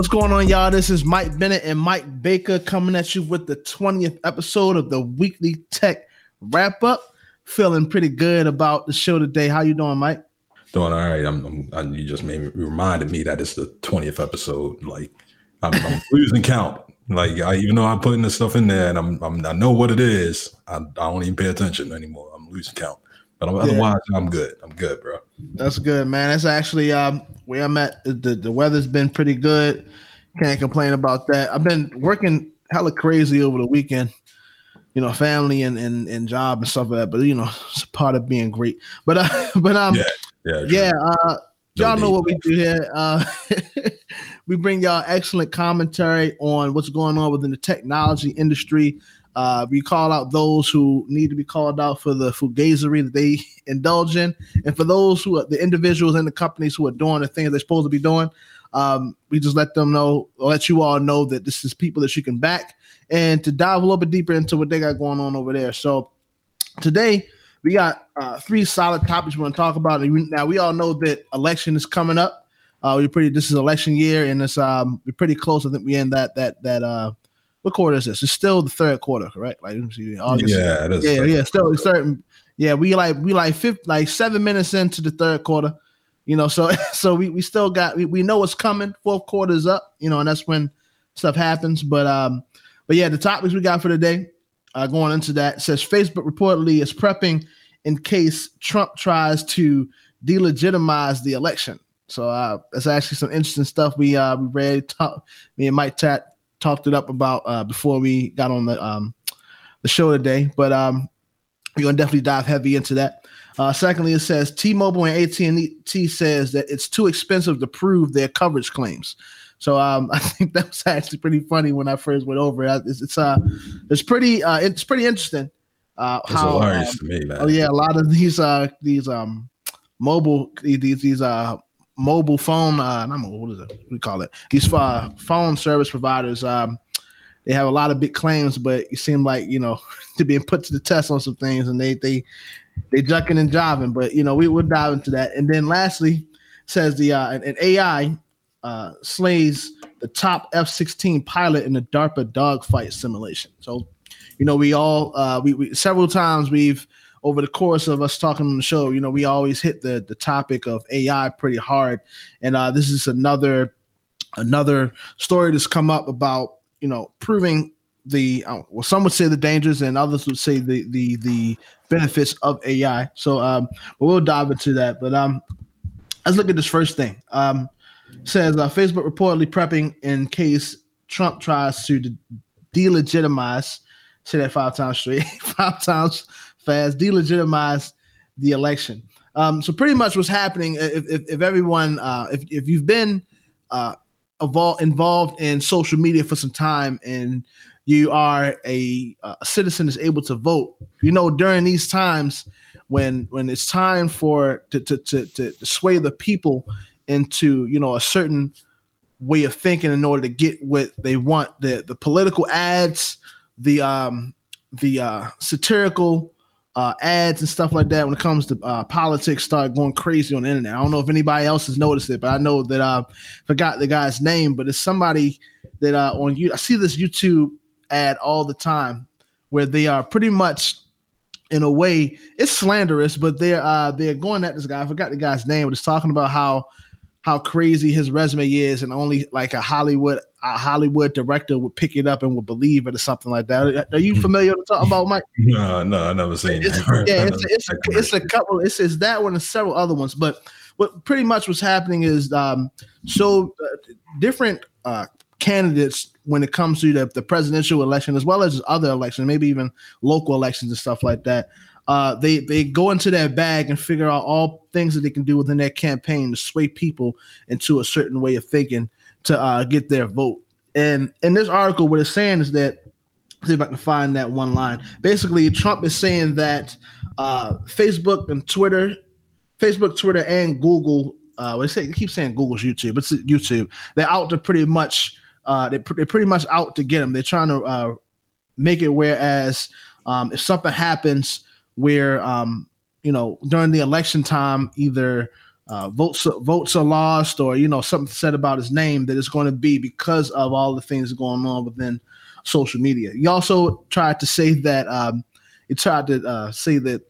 What's going on, y'all? This is Mike Bennett and Mike Baker coming at you with the 20th episode of the weekly tech wrap up. Feeling pretty good about the show today. How you doing, Mike? Doing all right. I'm, I'm I, you just made me reminded me that it's the 20th episode. Like I'm, I'm losing count. Like I, even though I'm putting this stuff in there and I'm, I'm i know what it is, I, I don't even pay attention anymore. I'm losing count. But otherwise, yeah. I'm good. I'm good, bro. That's good, man. That's actually um where I'm at. The, the weather's been pretty good. Can't complain about that. I've been working hella crazy over the weekend. You know, family and and, and job and stuff like that. But you know, it's part of being great. But uh, but um, yeah, yeah, yeah. Uh, y'all know what we do here. Uh, we bring y'all excellent commentary on what's going on within the technology industry. Uh, we call out those who need to be called out for the fugazery that they indulge in, and for those who are the individuals and the companies who are doing the things they're supposed to be doing. Um, we just let them know, let you all know that this is people that you can back, and to dive a little bit deeper into what they got going on over there. So today we got uh, three solid topics we want to talk about. Now we all know that election is coming up. Uh, we're pretty. This is election year, and it's um we're pretty close. I think we end that that that uh what quarter is this? It's still the third quarter, correct? Like August. Yeah, yeah, yeah. Still certain. Yeah, we like we like fifth, like seven minutes into the third quarter. You know, so so we, we still got we, we know what's coming. Fourth quarter is up, you know, and that's when stuff happens. But um, but yeah, the topics we got for today, uh, going into that says Facebook reportedly is prepping in case Trump tries to delegitimize the election. So uh, that's actually some interesting stuff we uh we read. Talk, me and Mike Tat talked it up about uh, before we got on the um, the show today. But um, we're gonna definitely dive heavy into that. Uh, secondly, it says T-Mobile and AT&T says that it's too expensive to prove their coverage claims. So um, I think that was actually pretty funny when I first went over it. It's, it's uh, it's pretty uh, it's pretty interesting. Uh, how, um, me, oh yeah, a lot of these uh these um mobile these these uh mobile phone, uh, not mobile, what is it? We call it these uh, phone service providers. Um, they have a lot of big claims, but it seem like you know to being put to the test on some things, and they they they ducking and jiving. But you know we will dive into that. And then lastly, says the uh, an, an AI uh, slays the top F-16 pilot in the DARPA dogfight simulation. So you know we all uh, we, we several times we've over the course of us talking on the show, you know, we always hit the the topic of AI pretty hard, and uh, this is another another story that's come up about you know proving the uh, well, some would say the dangers, and others would say the the the benefits of AI. So, um, but we'll dive into that. But um, let's look at this first thing. Um, says uh, Facebook reportedly prepping in case Trump tries to de- delegitimize. Say that five times straight, five times fast, delegitimize the election. Um, so pretty much what's happening if, if, if everyone uh, if, if you've been uh, evol- involved in social media for some time and you are a, a citizen is able to vote you know during these times when when it's time for to, to to to sway the people into you know a certain way of thinking in order to get what they want the the political ads the um the uh satirical uh, ads and stuff like that when it comes to uh, politics start going crazy on the internet. I don't know if anybody else has noticed it, but I know that I forgot the guy's name, but it's somebody that uh, on you I see this YouTube ad all the time where they are pretty much in a way it's slanderous, but they're uh, they're going at this guy. I forgot the guy's name, but it's talking about how how crazy his resume is, and only like a Hollywood a Hollywood director would pick it up and would believe it or something like that. Are you familiar with talking about, Mike? No, no, I never seen it's, it. Yeah, it's, it's, it's, a couple. It's, it's that one and several other ones, but what pretty much what's happening is um, so uh, different uh, candidates when it comes to the, the presidential election as well as other elections, maybe even local elections and stuff like that uh, they they go into their bag and figure out all things that they can do within their campaign to sway people into a certain way of thinking to uh, get their vote. And in this article, what it's saying is that see if I can find that one line. Basically, Trump is saying that uh, Facebook and Twitter, Facebook, Twitter, and Google. Uh, they say they keep saying Google's YouTube, it's YouTube. They're out to pretty much uh, they, they're pretty much out to get them. They're trying to uh, make it whereas um, if something happens where um, you know during the election time either uh, votes votes are lost or you know something said about his name that it's going to be because of all the things going on within social media. He also tried to say that um, he tried to uh, say that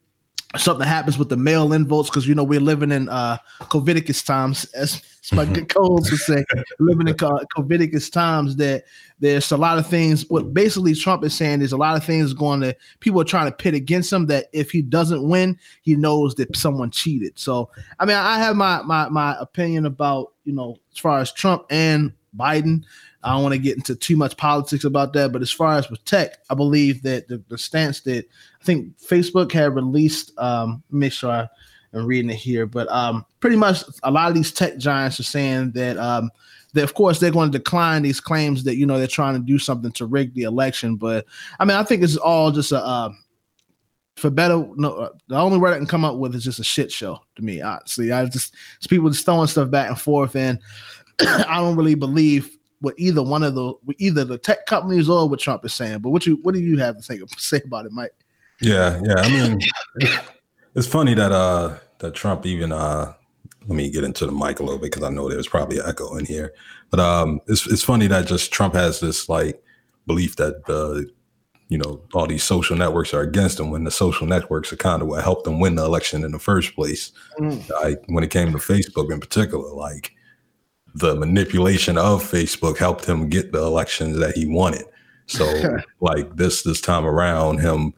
something happens with the mail-in votes because you know we're living in uh Covidicus times, as, as my good codes would say, living in Covidicus times. That there's a lot of things. What basically Trump is saying is a lot of things going to people are trying to pit against him. That if he doesn't win, he knows that someone cheated. So I mean, I have my my my opinion about you know as far as Trump and Biden. I don't want to get into too much politics about that, but as far as with tech, I believe that the, the stance that I think Facebook had released, um, make sure I, am reading it here, but um, pretty much a lot of these tech giants are saying that um, that of course they're going to decline these claims that you know they're trying to do something to rig the election. But I mean, I think it's all just a uh, for better. No, uh, the only word I can come up with is just a shit show to me. Honestly, I just it's people just throwing stuff back and forth, and I don't really believe what either one of the either the tech companies or what Trump is saying. But what you what do you have to say, say about it, Mike? Yeah, yeah. I mean, it's funny that uh that Trump even uh let me get into the mic a little bit because I know there's probably an echo in here. But um it's it's funny that just Trump has this like belief that the you know all these social networks are against him when the social networks are kind of what helped him win the election in the first place. Mm. Like when it came to Facebook in particular, like the manipulation of Facebook helped him get the elections that he wanted. So like this this time around, him,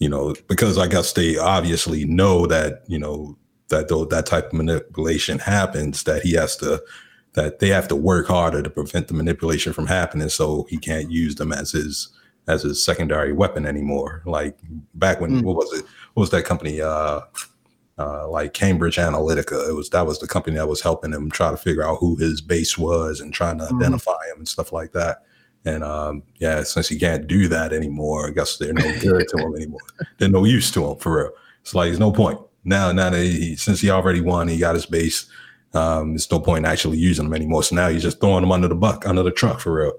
you know, because I guess they obviously know that, you know, that though that type of manipulation happens, that he has to that they have to work harder to prevent the manipulation from happening so he can't use them as his as his secondary weapon anymore. Like back when mm. what was it? What was that company? Uh uh, like Cambridge Analytica. It was that was the company that was helping him try to figure out who his base was and trying to mm-hmm. identify him and stuff like that. And um, yeah, since he can't do that anymore, I guess they're no good to him anymore. They're no use to him for real. It's like there's no point now. Now that he, since he already won, he got his base. Um, there's no point in actually using them anymore. So now you're just throwing them under the buck, under the truck for real.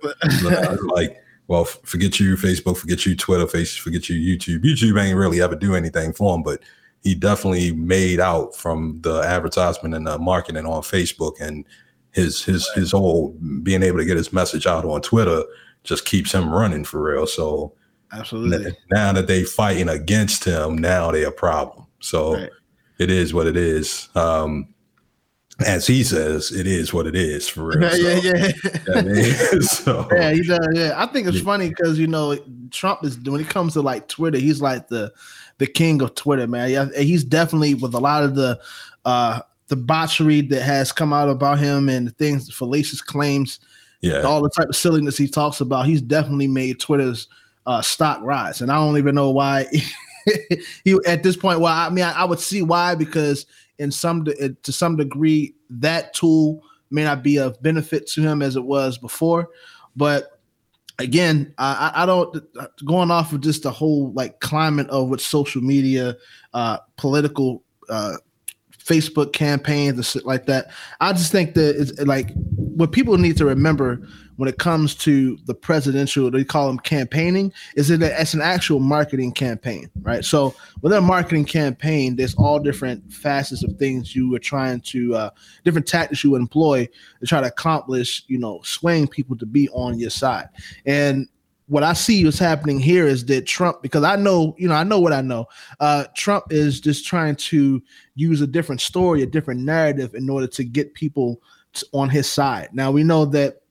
like, well, forget you, Facebook, forget you, Twitter, face, forget you, YouTube. YouTube ain't really ever do anything for him, but he definitely made out from the advertisement and the marketing on Facebook and his his his whole being able to get his message out on Twitter just keeps him running for real. So absolutely now that they fighting against him, now they a problem. So right. it is what it is. Um, as he says, it is what it is for real. Yeah, so, yeah, yeah. so, yeah, he does. Yeah, I think it's yeah. funny because you know Trump is when it comes to like Twitter, he's like the the king of Twitter, man. Yeah, he's definitely with a lot of the uh debauchery that has come out about him and the things, fallacious claims, yeah, all the type of silliness he talks about. He's definitely made Twitter's uh, stock rise, and I don't even know why. he at this point, well, I mean, I, I would see why because in some de- to some degree that tool may not be of benefit to him as it was before, but again, I, I don't going off of just the whole like climate of what social media, uh, political, uh, Facebook campaigns and shit like that. I just think that it's like what people need to remember when it comes to the presidential, they call them campaigning, is that it's an actual marketing campaign, right? So with a marketing campaign, there's all different facets of things you are trying to, uh, different tactics you would employ to try to accomplish, you know, swaying people to be on your side. And what I see is happening here is that Trump, because I know, you know, I know what I know. Uh, Trump is just trying to use a different story, a different narrative in order to get people on his side. Now we know that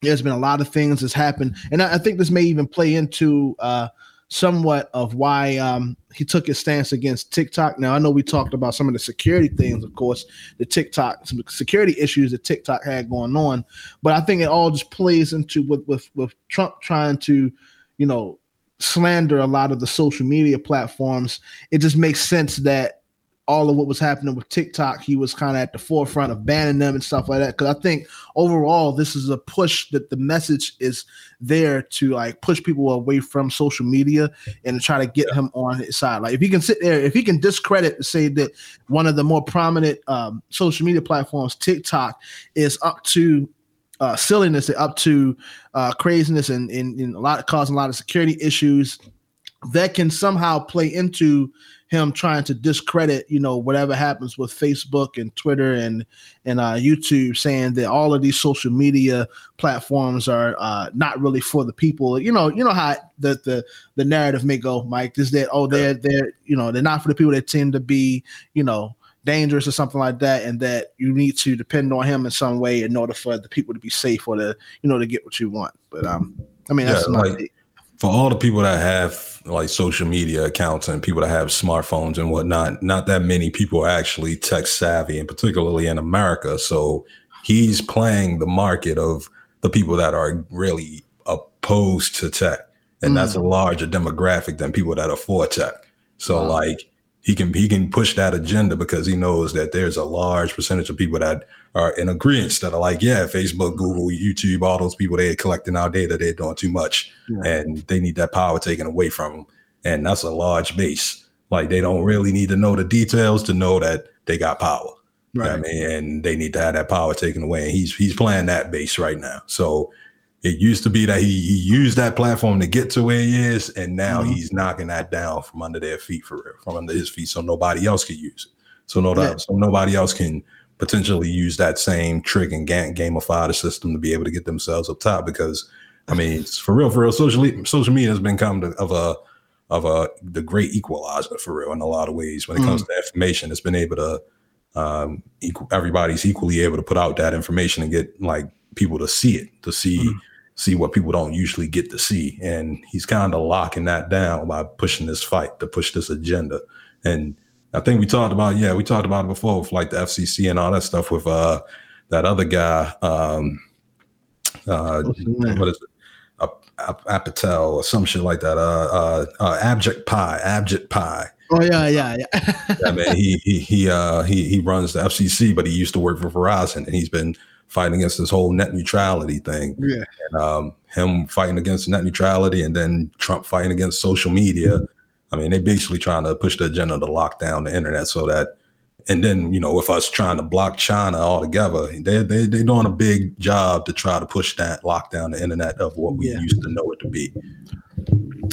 there's been a lot of things that's happened, and I, I think this may even play into uh, somewhat of why um, he took his stance against TikTok. Now I know we talked about some of the security things, of course, the TikTok, some security issues that TikTok had going on, but I think it all just plays into with with, with Trump trying to, you know, slander a lot of the social media platforms. It just makes sense that all of what was happening with TikTok, he was kind of at the forefront of banning them and stuff like that. Because I think overall, this is a push that the message is there to like push people away from social media and try to get him on his side. Like if he can sit there, if he can discredit say that one of the more prominent um, social media platforms, TikTok, is up to uh, silliness up to uh, craziness and, and, and a lot of causing a lot of security issues that can somehow play into him trying to discredit, you know, whatever happens with Facebook and Twitter and and uh, YouTube, saying that all of these social media platforms are uh, not really for the people. You know, you know how the the the narrative may go, Mike, is that oh they're they're you know they're not for the people that tend to be you know dangerous or something like that, and that you need to depend on him in some way in order for the people to be safe or to you know to get what you want. But um, I mean that's yeah, like, for all the people that have like social media accounts and people that have smartphones and whatnot, not that many people are actually tech savvy, and particularly in America. So he's playing the market of the people that are really opposed to tech. And mm. that's a larger demographic than people that are for tech. So wow. like he can he can push that agenda because he knows that there's a large percentage of people that are in agreement that are like, yeah, Facebook, Google, YouTube, all those people they're collecting our data, they're doing too much, yeah. and they need that power taken away from them, and that's a large base. Like they don't really need to know the details to know that they got power. Right. I mean, and they need to have that power taken away, and he's he's playing that base right now. So it used to be that he, he used that platform to get to where he is, and now mm-hmm. he's knocking that down from under their feet for real, from under his feet, so nobody else can use it. So no doubt, so nobody else can potentially use that same trick and gamify the system to be able to get themselves up top. Because I mean, for real, for real, social social media has become the, of a of a the great equalizer for real in a lot of ways when it comes mm-hmm. to information. It's been able to um, equal, everybody's equally able to put out that information and get like people to see it, to see. Mm-hmm see what people don't usually get to see. And he's kind of locking that down by pushing this fight to push this agenda. And I think we talked about, yeah, we talked about it before with like the FCC and all that stuff with uh that other guy, um uh what is it? Apatow or some shit like that. Uh, uh, uh Ajit Pai, Ajit Pai. Oh yeah, yeah, yeah. yeah, man. He he he uh he he runs the FCC, but he used to work for Verizon, and he's been fighting against this whole net neutrality thing. Yeah. And, um, him fighting against net neutrality and then Trump fighting against social media. I mean, they're basically trying to push the agenda to lock down the internet so that, and then, you know, with us trying to block China altogether, they, they, they're doing a big job to try to push that, lock down the internet of what we yeah. used to know it to be.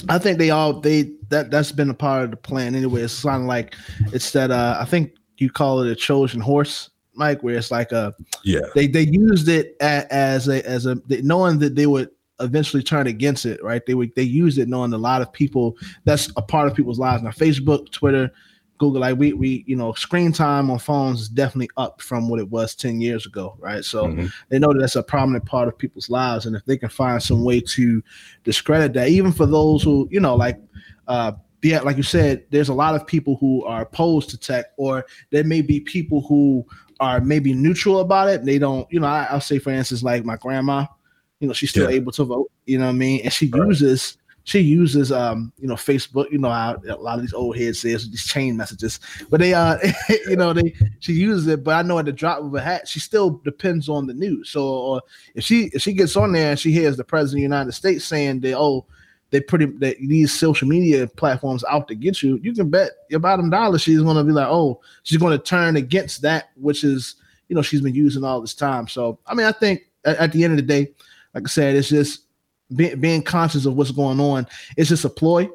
I think they all, they, that, that's been a part of the plan anyway. It's of like, it's that, uh, I think you call it a Trojan horse Mike, where it's like a yeah they they used it as a as a knowing that they would eventually turn against it, right? They would they used it knowing a lot of people that's a part of people's lives now. Facebook, Twitter, Google, like we we you know screen time on phones is definitely up from what it was ten years ago, right? So mm-hmm. they know that that's a prominent part of people's lives, and if they can find some way to discredit that, even for those who you know like. uh yeah, like you said, there's a lot of people who are opposed to tech, or there may be people who are maybe neutral about it. They don't, you know, I, will say for instance, like my grandma, you know, she's still yeah. able to vote, you know what I mean? And she right. uses she uses um, you know, Facebook, you know how a lot of these old heads says these chain messages. But they uh you know, they she uses it, but I know at the drop of a hat, she still depends on the news. So or if she if she gets on there and she hears the president of the United States saying that, oh, they pretty that these social media platforms out to get you, you can bet your bottom dollar she's gonna be like, oh, she's gonna turn against that, which is you know she's been using all this time. So I mean, I think at, at the end of the day, like I said, it's just be, being conscious of what's going on. It's just a ploy.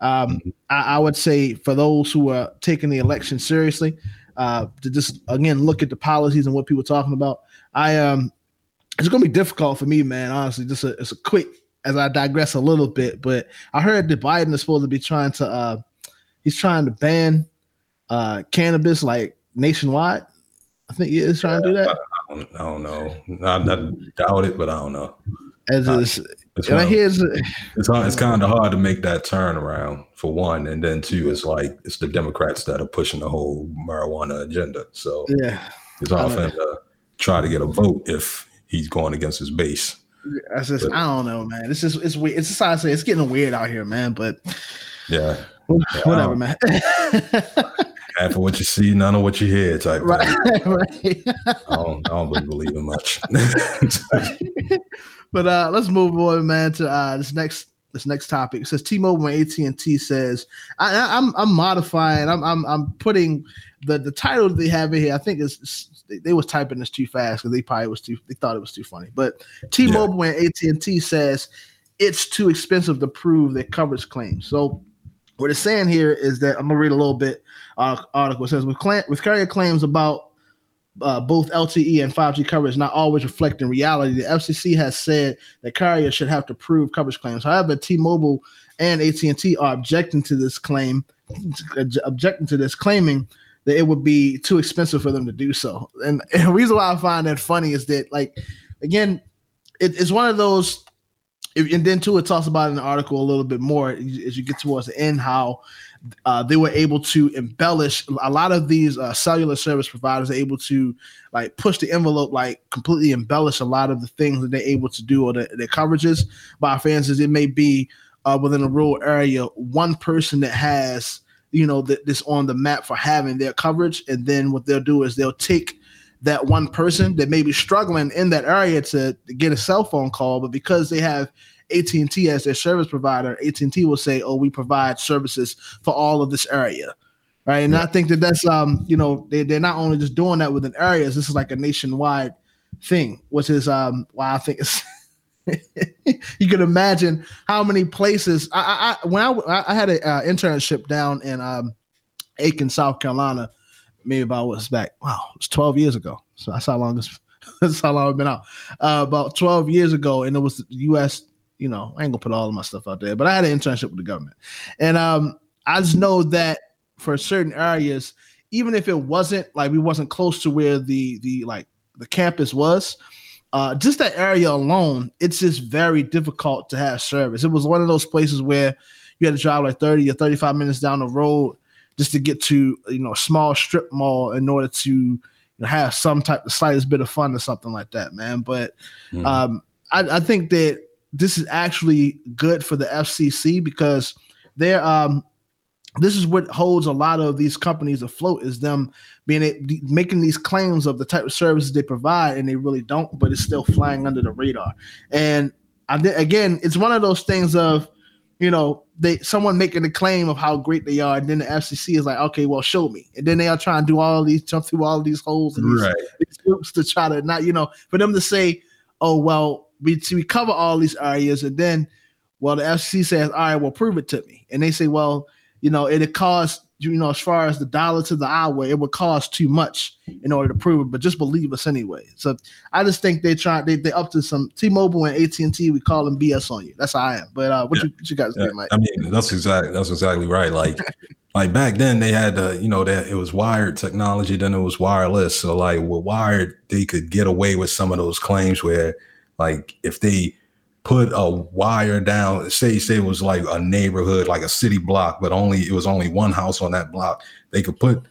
Um, mm-hmm. I, I, would say for those who are taking the election seriously, uh, to just again look at the policies and what people are talking about. I um, it's gonna be difficult for me, man. Honestly, just a, it's a quick as I digress a little bit, but I heard that Biden is supposed to be trying to uh he's trying to ban uh cannabis like nationwide. I think he is trying to do that. I don't, I don't know. I, I, doubt it, but I don't know. As is, it's, I hear it's, it's, it's kind of hard to make that turnaround for one, and then two, it's like it's the Democrats that are pushing the whole marijuana agenda. So yeah, it's hard for him to try to get a vote if he's going against his base. I just but, I don't know, man. It's just it's weird. It's just I say it's getting weird out here, man. But yeah, whatever, man. half of what you see, none of what you hear, type. Right, right. I don't, I don't really believe in much. but uh, let's move on, man, to uh, this next this next topic. It says T-Mobile and AT&T says I, am I'm, I'm modifying. I'm I'm I'm putting the the title they have in here. I think is they, they was typing this too fast because they probably was too they thought it was too funny. But T-Mobile yeah. and AT&T says it's too expensive to prove their coverage claims. So what it's saying here is that I'm gonna read a little bit. Uh, article it says with cl- with carrier claims about uh, both LTE and 5G coverage not always reflecting reality. The FCC has said that carriers should have to prove coverage claims. However, T-Mobile and AT&T are objecting to this claim, objecting to this, claiming that it would be too expensive for them to do so. And, and the reason why I find that funny is that, like, again, it, it's one of those. And then too, it talks about in the article a little bit more as you get towards the end how uh, they were able to embellish a lot of these uh, cellular service providers are able to like push the envelope like completely embellish a lot of the things that they're able to do or the, their coverages by fans as it may be uh, within a rural area one person that has you know th- this on the map for having their coverage and then what they'll do is they'll take that one person that may be struggling in that area to, to get a cell phone call but because they have AT&T as their service provider, AT&T will say, "Oh, we provide services for all of this area." Right? And yeah. I think that that's um, you know, they they're not only just doing that within areas, this is like a nationwide thing, which is um why I think it's you can imagine how many places I, I when I I had an uh, internship down in um Aiken, South Carolina, maybe about what's back. Wow, it was 12 years ago. So that's how long this that's how long I've been out. Uh, about 12 years ago, and it was the U.S you know, I ain't gonna put all of my stuff out there, but I had an internship with the government. And um, I just know that for certain areas, even if it wasn't like we wasn't close to where the the like the campus was, uh, just that area alone, it's just very difficult to have service. It was one of those places where you had to drive like 30 or 35 minutes down the road just to get to you know a small strip mall in order to you know, have some type of slightest bit of fun or something like that, man. But mm. um, I, I think that this is actually good for the FCC because they're um, this is what holds a lot of these companies afloat is them being a, making these claims of the type of services they provide and they really don't but it's still flying under the radar. And I, again it's one of those things of you know they someone making a claim of how great they are and then the fcc is like okay well show me. And then they are trying to do all these jump through all these holes and these, right. these groups to try to not you know for them to say oh well we we cover all these areas, and then well, the FCC says, all right, well, prove it to me, and they say, well, you know, it costs you you know, as far as the dollar to the hour, it would cost too much in order to prove it. But just believe us anyway. So I just think they try they they up to some T-Mobile and AT and T. We call them BS on you. That's how I am. But uh, what, yeah. you, what you guys yeah. think, Mike? I mean, that's exactly that's exactly right. Like like back then they had uh, you know that it was wired technology, then it was wireless. So like with wired, they could get away with some of those claims where like if they put a wire down, say say it was like a neighborhood, like a city block, but only it was only one house on that block, they could put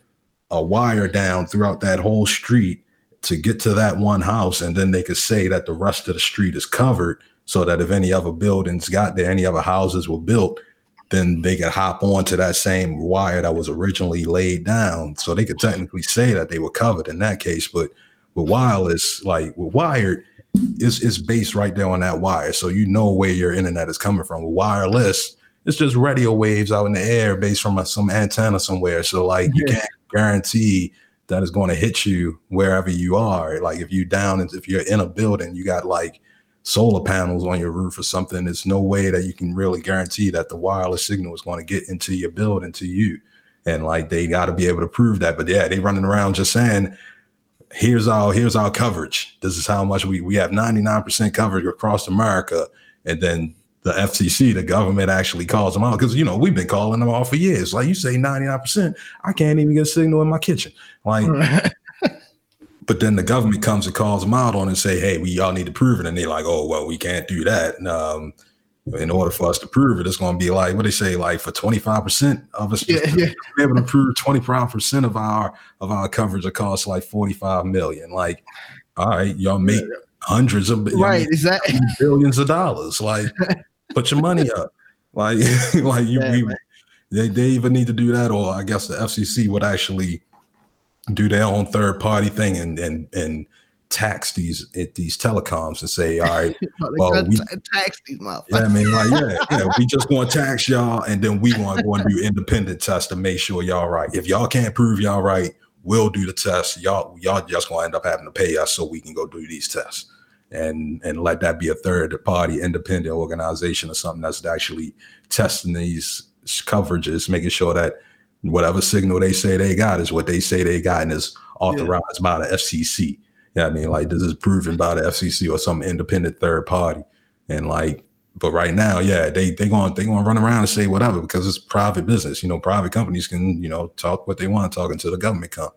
a wire down throughout that whole street to get to that one house, and then they could say that the rest of the street is covered, so that if any other buildings got there, any other houses were built, then they could hop onto that same wire that was originally laid down. So they could technically say that they were covered in that case. But with wireless, like with wired, it's, it's based right there on that wire. So you know where your internet is coming from. Wireless, it's just radio waves out in the air based from a, some antenna somewhere. So like you can't guarantee that it's going to hit you wherever you are. Like if you down if you're in a building, you got like solar panels on your roof or something. There's no way that you can really guarantee that the wireless signal is going to get into your building to you. And like they got to be able to prove that. But yeah, they running around just saying here's our here's our coverage. This is how much we we have 99% coverage across America. And then the FCC, the government actually calls them out because you know we've been calling them out for years. Like you say, 99%, I can't even get a signal in my kitchen. Like but then the government comes and calls them out on and say, hey, we y'all need to prove it. And they're like, oh, well, we can't do that. And, um, in order for us to prove it, it's going to be like what they say, like for twenty five percent of us, yeah, yeah. be able to prove twenty five percent of our of our coverage, costs like forty five million. Like, all right, y'all make hundreds of right, exactly billions of dollars. Like, put your money up. Like, like you, yeah, we, they they even need to do that, or I guess the FCC would actually do their own third party thing and and and tax these these telecoms and say, all right, well, we, tax these motherfuckers. Yeah, I mean, like, yeah, yeah, we just going to tax y'all, and then we want to go and do independent tests to make sure y'all right. If y'all can't prove y'all right, we'll do the test. Y'all, y'all just going to end up having to pay us so we can go do these tests, and and let that be a third party independent organization or something that's actually testing these coverages, making sure that whatever signal they say they got is what they say they got and is authorized yeah. by the FCC. Yeah, I mean, like this is proven by the FCC or some independent third party. And like, but right now, yeah, they they going they going to run around and say whatever because it's private business. You know, private companies can you know talk what they want talking to the government come.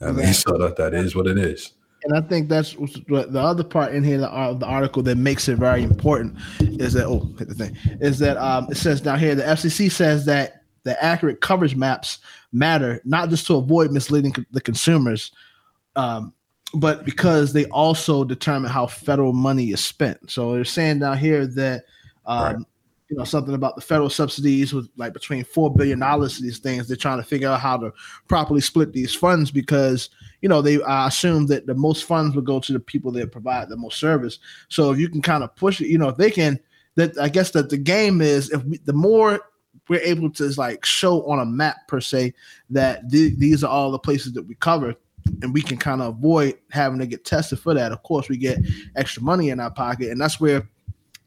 I mean, so that that is what it is. And I think that's the other part in here of the article that makes it very important is that oh hit the thing is that um, it says down here the FCC says that the accurate coverage maps matter not just to avoid misleading the consumers, um, but because they also determine how federal money is spent. So they're saying down here that um, right. you know something about the federal subsidies with like between four billion dollars to these things. They're trying to figure out how to properly split these funds because you know they uh, assume that the most funds will go to the people that provide the most service. So if you can kind of push it, you know, if they can. That I guess that the game is if we, the more we're able to like show on a map per se that th- these are all the places that we cover and we can kind of avoid having to get tested for that. Of course, we get extra money in our pocket, and that's where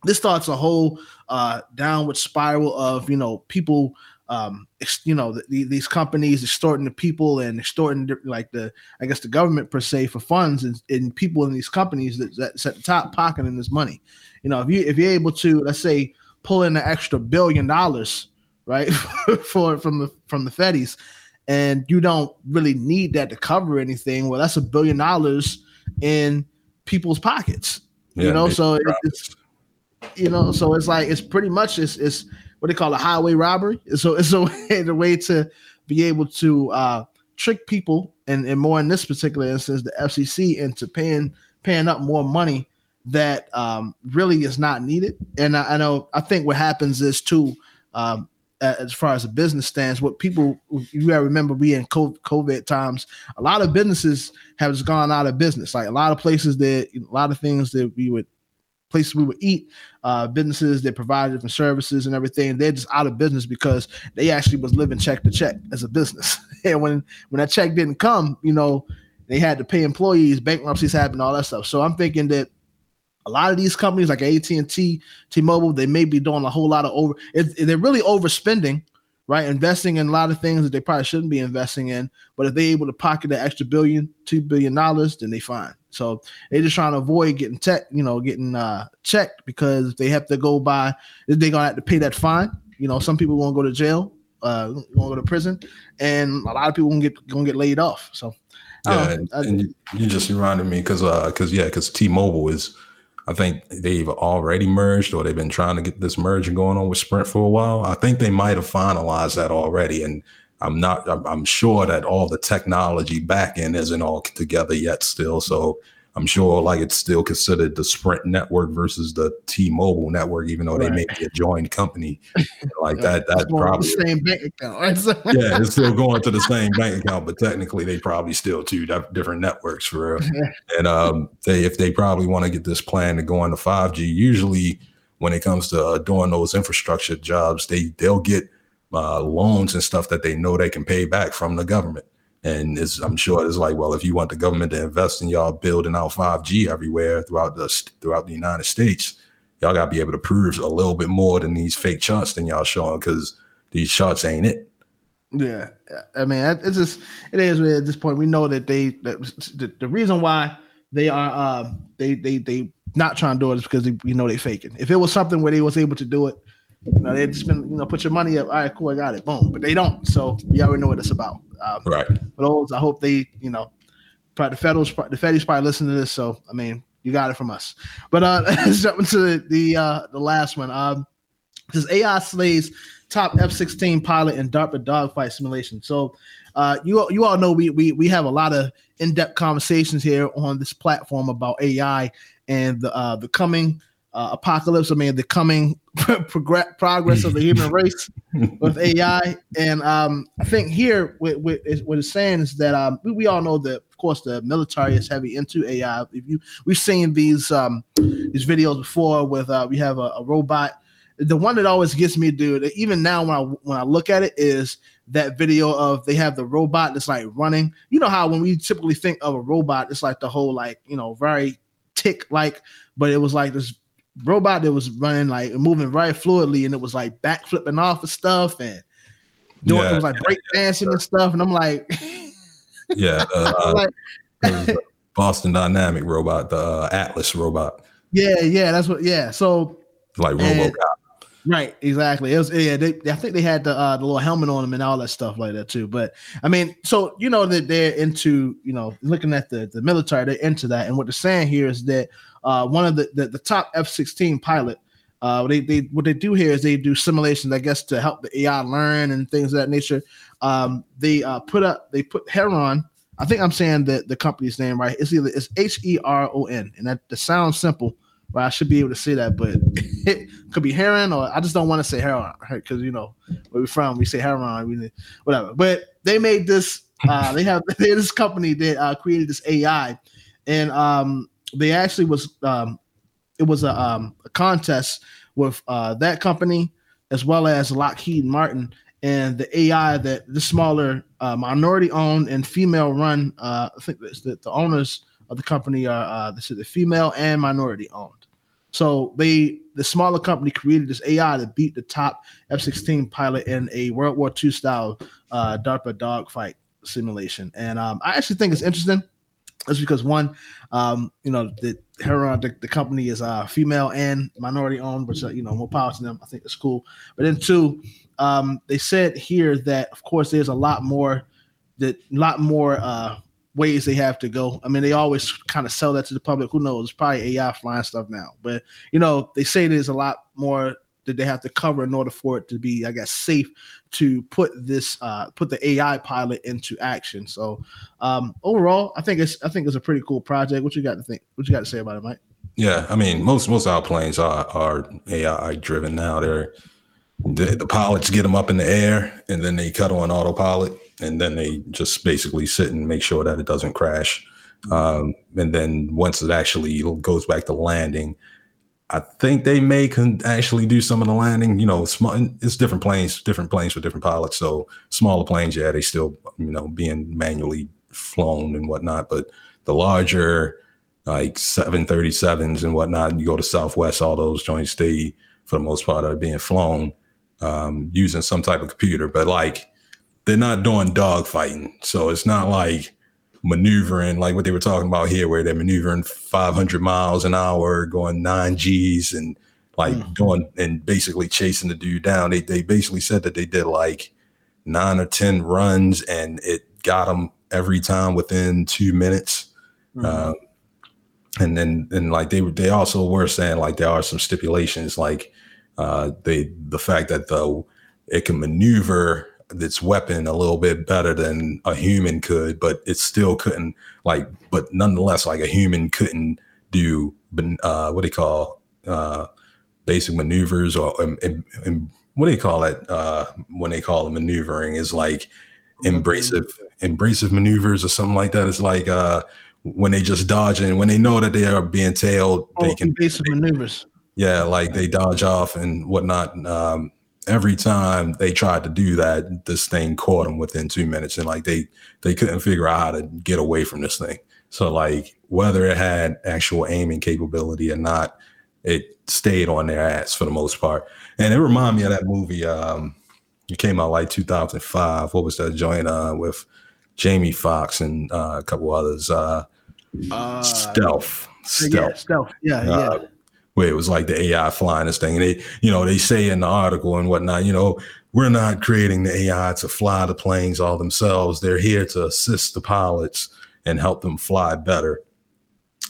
this starts a whole uh, downward spiral of you know people. Um, you know, the, these companies extorting the people and extorting like the, I guess the government per se for funds and, and people in these companies that, that's at the top pocketing this money. You know, if you if you're able to, let's say, pull in an extra billion dollars, right, for from the from the Feddies, and you don't really need that to cover anything. Well, that's a billion dollars in people's pockets, yeah, you know. So it's you know, so it's like it's pretty much it's, it's what they call a highway robbery. So it's a way, way to be able to uh, trick people, and, and more in this particular instance, the FCC into paying paying up more money that um, really is not needed. And I, I, know I think what happens is too. Um, as far as a business stands, what people you gotta remember, we in COVID times, a lot of businesses have just gone out of business. Like a lot of places that a lot of things that we would places we would eat, uh, businesses that provide different services and everything, they're just out of business because they actually was living check to check as a business. and when when that check didn't come, you know, they had to pay employees, bankruptcies happened, all that stuff. So I'm thinking that a lot of these companies like AT&T, T-Mobile, they may be doing a whole lot of over it, they're really overspending, right? Investing in a lot of things that they probably shouldn't be investing in. But if they're able to pocket that extra billion, two billion dollars, then they fine. So they're just trying to avoid getting tech, you know, getting uh checked because they have to go by they're gonna have to pay that fine. You know, some people won't go to jail, uh won't go to prison, and a lot of people gonna get gonna get laid off. So yeah, and, and you, you just reminded me because uh because yeah, because T-Mobile is I think they've already merged or they've been trying to get this merger going on with Sprint for a while. I think they might have finalized that already. And I'm not, I'm, sure that all the technology back end isn't all together yet still. So I'm sure like it's still considered the Sprint network versus the T-Mobile network, even though right. they may be a joined company like that. That probably the same bank account. Right? yeah, it's still going to the same bank account, but technically they probably still two different networks for real. and um, they if they probably want to get this plan to go on to 5G, usually when it comes to uh, doing those infrastructure jobs, they they'll get uh, loans and stuff that they know they can pay back from the government. And I'm sure it's like, well, if you want the government to invest in y'all building out 5G everywhere throughout the throughout the United States, y'all got to be able to prove a little bit more than these fake charts than y'all showing because these charts ain't it. Yeah, I mean, it's just it is at this point. We know that they that the, reason why they are uh, they they they not trying to do it is because they, we know they faking. If it was something where they was able to do it, you know, they just been you know put your money up. All right, cool, I got it, boom. But they don't, so you already know what it's about. Um, right. But those, I hope they, you know, probably the federal, the Feds probably listen to this. So I mean, you got it from us. But uh, let's jump into the the, uh, the last one. Um, this AI slays top F-16 pilot in DARPA dogfight simulation. So uh, you you all know we we we have a lot of in-depth conversations here on this platform about AI and the uh, the coming uh, apocalypse. I mean, the coming progress, progress of the human race with AI. And um, I think here, what, what, what it's saying is that um, we, we, all know that, of course, the military is heavy into AI. If you we've seen these um, these videos before with uh, we have a, a robot. The one that always gets me, dude, even now when I when I look at it, is that video of they have the robot that's like running. You know how when we typically think of a robot, it's like the whole like you know very tick like, but it was like this robot that was running like moving very fluidly, and it was like back flipping off of stuff and doing yeah, it was like break dancing yeah. and stuff. And I'm like, yeah, uh, like, Boston Dynamic robot, the uh, Atlas robot. Yeah, yeah, that's what. Yeah, so like RoboCop. Right, exactly. It was yeah. They, I think they had the uh, the little helmet on them and all that stuff like that too. But I mean, so you know that they're into you know looking at the the military, they're into that. And what they're saying here is that uh, one of the the, the top F sixteen pilot. Uh, they, they what they do here is they do simulations, I guess, to help the AI learn and things of that nature. Um, they uh, put up they put Heron. I think I'm saying the the company's name right. It's either it's H E R O N, and that, that sounds simple well, I should be able to say that, but it could be heron, or I just don't want to say heron because you know where we're from, we say heron, we, whatever. But they made this. Uh, they have they this company that uh, created this AI, and um, they actually was um, it was a, um, a contest with uh, that company as well as Lockheed Martin and the AI that the smaller uh, minority owned and female run. Uh, I think the, the owners of the company are uh, the female and minority owned. So they the smaller company created this AI to beat the top F-16 pilot in a World War II style uh, DARPA dogfight simulation. And um, I actually think it's interesting. That's because one, um, you know, the Heron, the, the, company is uh, female and minority owned, which uh, you know more power to them. I think it's cool. But then two, um, they said here that of course there's a lot more, that lot more uh, ways they have to go. I mean, they always kind of sell that to the public. Who knows? Probably AI flying stuff now, but you know, they say there's a lot more that they have to cover in order for it to be, I guess, safe to put this, uh, put the AI pilot into action. So, um, overall, I think it's, I think it's a pretty cool project. What you got to think? What you got to say about it, Mike? Yeah, I mean, most most our planes are are AI driven now. They're the, the pilots get them up in the air and then they cut on autopilot and then they just basically sit and make sure that it doesn't crash. Um, and then once it actually goes back to landing, I think they may con- actually do some of the landing. You know, it's different planes, different planes for different pilots. So smaller planes, yeah, they still you know being manually flown and whatnot. But the larger, like 737s and whatnot, you go to Southwest, all those joints, they for the most part are being flown um, using some type of computer. But like they're not doing dog fighting. So it's not like maneuvering like what they were talking about here, where they're maneuvering 500 miles an hour, going nine G's and like mm. going and basically chasing the dude down. They, they basically said that they did like nine or 10 runs and it got them every time within two minutes. Mm. Um, and then, and like they were, they also were saying like there are some stipulations like uh, they the fact that the it can maneuver its weapon a little bit better than a human could, but it still couldn't like, but nonetheless, like a human couldn't do uh, what do you call uh, basic maneuvers or um, what do you call it uh, when they call it maneuvering is like embracive embracive maneuvers or something like that. It's like uh, when they just dodge and when they know that they are being tailed, oh, they can basic maneuvers. Yeah, like they dodge off and whatnot. Um, every time they tried to do that, this thing caught them within two minutes, and like they they couldn't figure out how to get away from this thing. So like whether it had actual aiming capability or not, it stayed on their ass for the most part. And it reminded me of that movie. Um, it came out like 2005. What was that joint uh, with Jamie Foxx and uh, a couple others? Uh, uh, stealth. Stealth. Yeah, stealth. Yeah, yeah. Where it was like the AI flying this thing. And they, you know, they say in the article and whatnot, you know, we're not creating the AI to fly the planes all themselves. They're here to assist the pilots and help them fly better.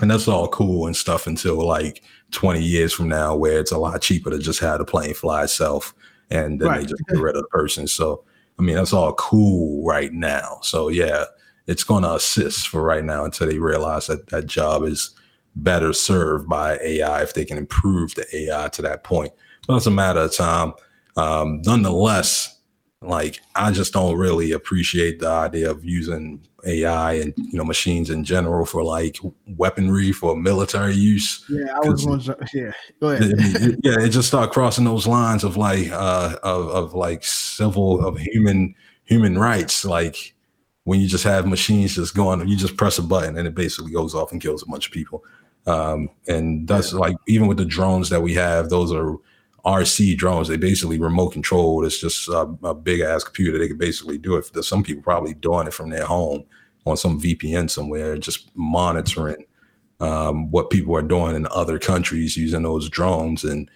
And that's all cool and stuff until like 20 years from now, where it's a lot cheaper to just have the plane fly itself and then right. they just get rid of the person. So, I mean, that's all cool right now. So, yeah, it's going to assist for right now until they realize that that job is better served by AI if they can improve the AI to that point. But it's a matter of time. Um, nonetheless, like I just don't really appreciate the idea of using AI and you know machines in general for like weaponry for military use. Yeah, I was going to, yeah. Go ahead. It, yeah, it just start crossing those lines of like uh of, of like civil of human human rights. Like when you just have machines just going, you just press a button and it basically goes off and kills a bunch of people. Um, and that's yeah. like even with the drones that we have, those are RC drones. They basically remote controlled. It's just a, a big ass computer. They can basically do it. There's some people probably doing it from their home on some VPN somewhere, just monitoring um, what people are doing in other countries using those drones. And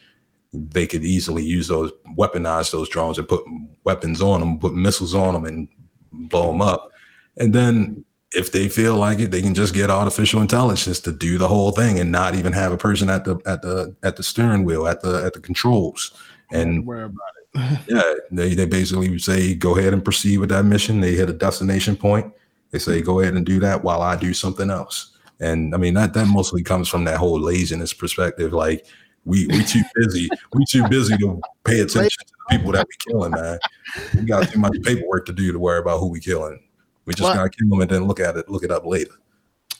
they could easily use those, weaponize those drones and put weapons on them, put missiles on them, and blow them up. And then if they feel like it, they can just get artificial intelligence to do the whole thing and not even have a person at the at the at the steering wheel at the at the controls. And worry about it. yeah, they they basically say go ahead and proceed with that mission. They hit a destination point. They say go ahead and do that while I do something else. And I mean that that mostly comes from that whole laziness perspective. Like we we too busy, we too busy to pay attention to the people that we killing, man. We got too much paperwork to do to worry about who we killing. We just well, gotta kill them and then look at it, look it up later.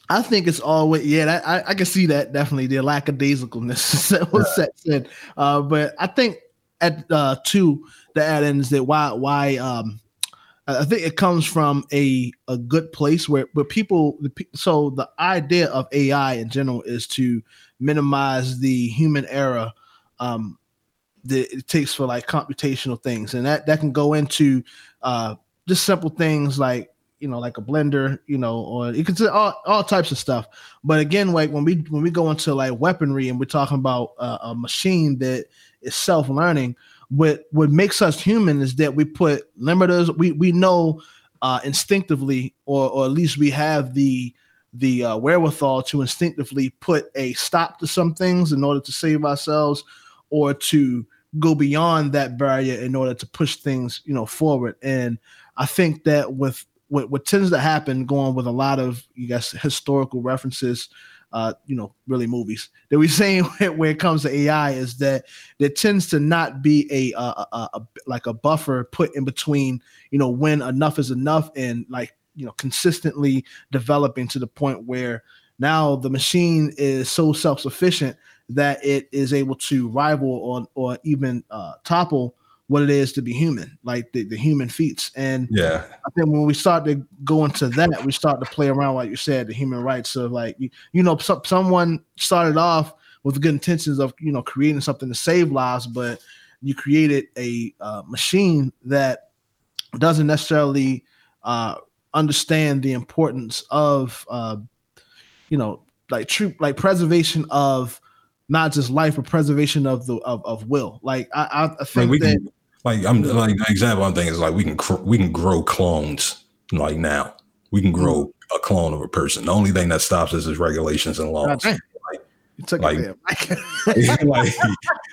I think it's always yeah. That, I I can see that definitely the lackadaisicalness that was yeah. said. Uh, but I think at uh, two the add-ins that why why um I think it comes from a a good place where where people so the idea of AI in general is to minimize the human error um that it takes for like computational things and that that can go into uh just simple things like you know, like a blender, you know, or you could say all, all types of stuff. But again, like when we when we go into like weaponry and we're talking about uh, a machine that is self learning, what what makes us human is that we put limiters. We we know uh, instinctively, or or at least we have the the uh, wherewithal to instinctively put a stop to some things in order to save ourselves, or to go beyond that barrier in order to push things, you know, forward. And I think that with what, what tends to happen going with a lot of you guess historical references uh, you know, really movies. That we're saying when it comes to AI is that there tends to not be a, a, a, a, like a buffer put in between, you know, when enough is enough and like, you know, consistently developing to the point where now the machine is so self-sufficient that it is able to rival or, or even uh, topple what it is to be human, like the, the human feats. And yeah, I think when we start to go into that, we start to play around, like you said, the human rights of like you, you know, so, someone started off with good intentions of you know creating something to save lives, but you created a uh, machine that doesn't necessarily uh, understand the importance of uh, you know like true like preservation of not just life, but preservation of the of, of will. Like I, I think like that can, like I'm like an example I'm thinking is like we can cr- we can grow clones like now. We can grow mm-hmm. a clone of a person. The only thing that stops us is regulations and laws. Like, like, like,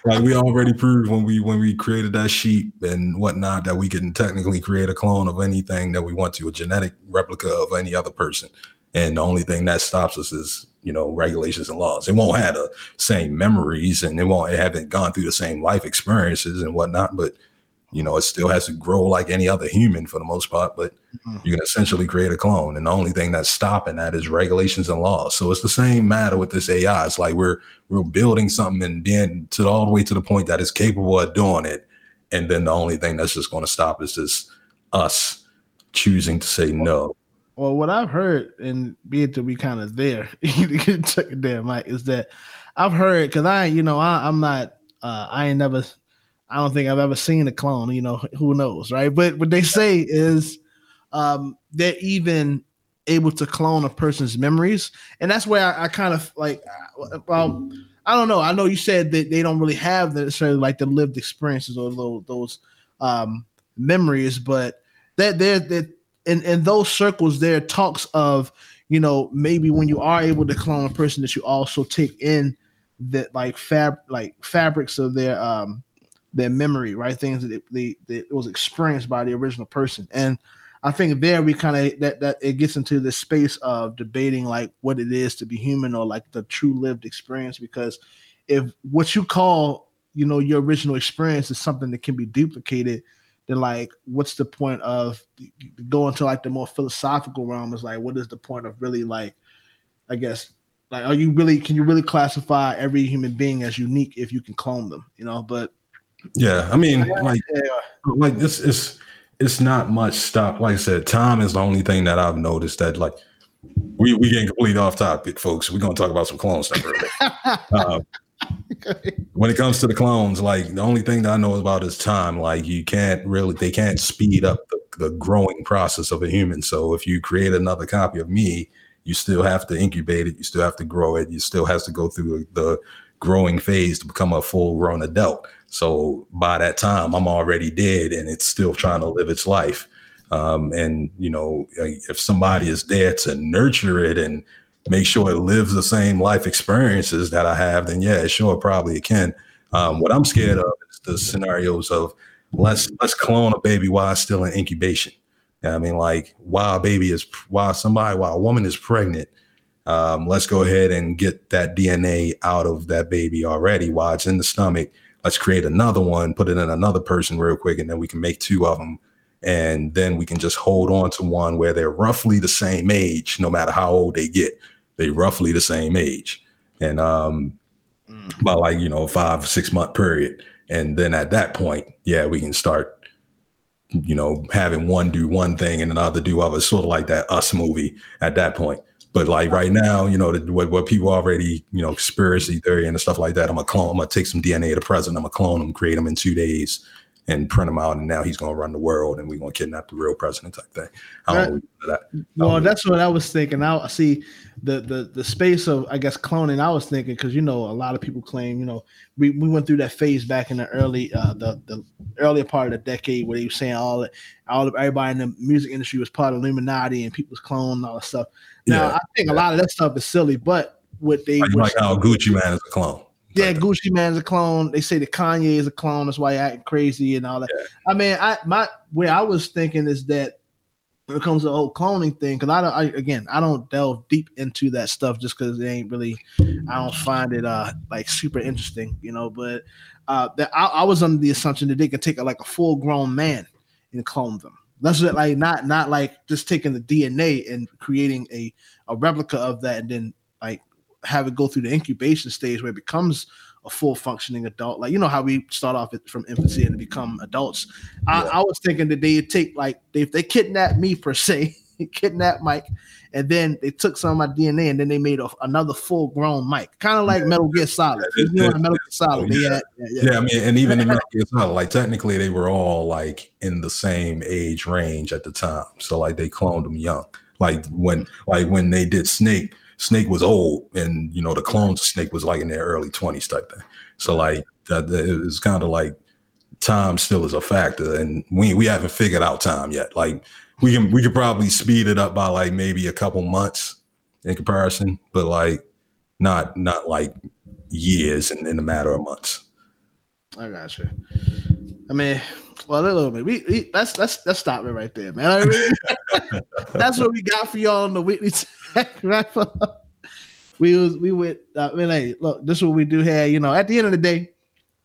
like we already proved when we when we created that sheep and whatnot that we can technically create a clone of anything that we want to, a genetic replica of any other person. And the only thing that stops us is you know regulations and laws. It won't have the same memories and it won't it haven't gone through the same life experiences and whatnot, but you know, it still has to grow like any other human for the most part, but mm-hmm. you can essentially create a clone. And the only thing that's stopping that is regulations and laws. So it's the same matter with this AI. It's like we're we're building something and then to all the way to the point that it's capable of doing it. And then the only thing that's just going to stop is just us choosing to say no. Well, what I've heard, and be it to be kind of there, damn Mike, is that I've heard because I, you know, I, I'm not, uh, I ain't never I don't think I've ever seen a clone. You know, who knows, right? But what they say is um, they're even able to clone a person's memories, and that's where I, I kind of like. Uh, well, I don't know. I know you said that they don't really have necessarily like the lived experiences or those, those um, memories, but that they're, they're in in those circles there talks of you know maybe when you are able to clone a person that you also take in that like fab like fabrics of their um their memory, right? Things that they, that was experienced by the original person. And I think there we kind of that that it gets into the space of debating like what it is to be human or like the true lived experience. Because if what you call you know your original experience is something that can be duplicated, then like what's the point of going to like the more philosophical realm is like what is the point of really like i guess like are you really can you really classify every human being as unique if you can clone them you know but yeah i mean like like this is it's not much stuff like i said time is the only thing that i've noticed that like we we getting completely off topic folks. We're going to talk about some clone stuff uh, when it comes to the clones, like the only thing that I know about is time. Like you can't really, they can't speed up the, the, growing process of a human. So if you create another copy of me, you still have to incubate it, you still have to grow it, you still has to go through the growing phase to become a full grown adult. So by that time, I'm already dead, and it's still trying to live its life. Um, and you know, if somebody is there to nurture it and make sure it lives the same life experiences that I have, then yeah, sure, probably it can. Um, what I'm scared of is the scenarios of let's let's clone a baby while it's still in incubation. I mean, like while a baby is while somebody while a woman is pregnant, um, let's go ahead and get that DNA out of that baby already while it's in the stomach. Let's create another one, put it in another person real quick, and then we can make two of them. And then we can just hold on to one where they're roughly the same age, no matter how old they get They're roughly the same age, and um, mm. about like you know five six month period, and then at that point, yeah, we can start you know having one do one thing and another do other, sort of like that Us movie at that point. But like right now, you know, the, what, what people already, you know, conspiracy theory and stuff like that. I'm gonna clone. I'm gonna take some DNA of the president. I'm gonna clone them, create them in two days, and print him out, and now he's going to run the world, and we're going to kidnap the real president type thing. I don't that. Well, that's what I was thinking. I see the the the space of I guess cloning. I was thinking because you know a lot of people claim you know we, we went through that phase back in the early uh, the the earlier part of the decade where they were saying all all of everybody in the music industry was part of Illuminati and people was and all that stuff. Now yeah. I think yeah. a lot of that stuff is silly, but what they like, like how Gucci Mane is a clone. Yeah, Gucci Mane's a clone. They say that Kanye is a clone. That's why he acting crazy and all that. Yeah. I mean, I my where I was thinking is that when it comes to the whole cloning thing, because I don't I, again I don't delve deep into that stuff just because it ain't really I don't find it uh like super interesting, you know. But uh that I, I was under the assumption that they could take a, like a full grown man and clone them. That's what, like not not like just taking the DNA and creating a a replica of that and then have it go through the incubation stage where it becomes a full functioning adult. Like you know how we start off from infancy and become adults. Yeah. I, I, was thinking that they take like if they kidnapped me per se, kidnapped Mike, and then they took some of my DNA and then they made a, another full grown Mike, kind of like Metal Gear Solid. You know, Metal Gear Solid. Yeah. Had, yeah, yeah. yeah, I mean, and even in Metal Gear Solid, like technically they were all like in the same age range at the time. So like they cloned them young. Like when like when they did Snake Snake was old, and you know the clones of Snake was like in their early twenties type thing. So like that, that it's kind of like time still is a factor, and we we haven't figured out time yet. Like we can we could probably speed it up by like maybe a couple months in comparison, but like not not like years in, in a matter of months. I got you. I mean, well, a little bit. We, we let's let's let's stop it right there, man. I mean, that's what we got for y'all on the weekly tech wrap up. We was we went. Uh, I mean, hey, look, this is what we do here. You know, at the end of the day,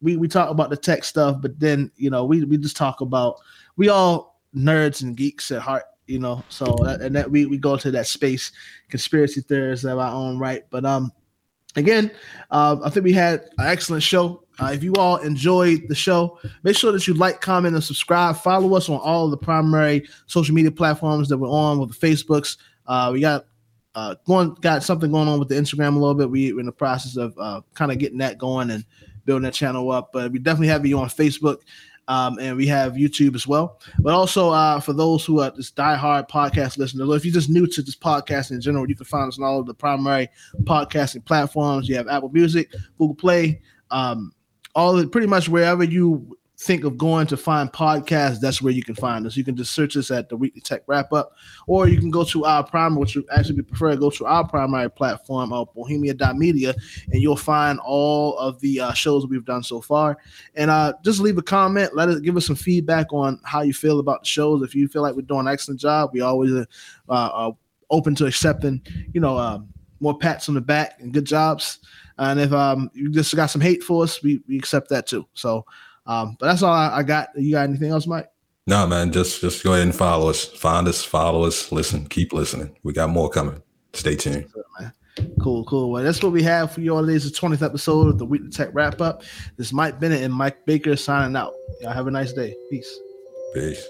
we we talk about the tech stuff, but then you know we we just talk about we all nerds and geeks at heart. You know, so that, and that we we go to that space, conspiracy theorists of our own right. But um, again, uh, I think we had an excellent show. Uh, if you all enjoyed the show, make sure that you like, comment, and subscribe. Follow us on all of the primary social media platforms that we're on with the Facebooks. Uh, we got uh, going got something going on with the Instagram a little bit. We, are in the process of uh, kind of getting that going and building that channel up. But we definitely have you on Facebook. Um, and we have YouTube as well. But also uh, for those who are just diehard podcast listeners, if you're just new to this podcast in general, you can find us on all of the primary podcasting platforms. You have Apple Music, Google Play, um, all pretty much wherever you think of going to find podcasts, that's where you can find us. You can just search us at the Weekly Tech Wrap Up, or you can go to our primary, which would actually prefer to go to our primary platform of Bohemia.media, and you'll find all of the uh, shows we've done so far. And uh, just leave a comment, let us give us some feedback on how you feel about the shows. If you feel like we're doing an excellent job, we always uh, uh, open to accepting, you know, um, more pats on the back and good jobs. And if um, you just got some hate for us, we, we accept that too. So, um, but that's all I, I, got. You got anything else, Mike? No, man, just just go ahead and follow us. Find us, follow us, listen, keep listening. We got more coming. Stay tuned. Cool, cool. Well, that's what we have for you all. This is the 20th episode of the Weekly Tech Wrap Up. This is Mike Bennett and Mike Baker signing out. Y'all have a nice day. Peace. Peace.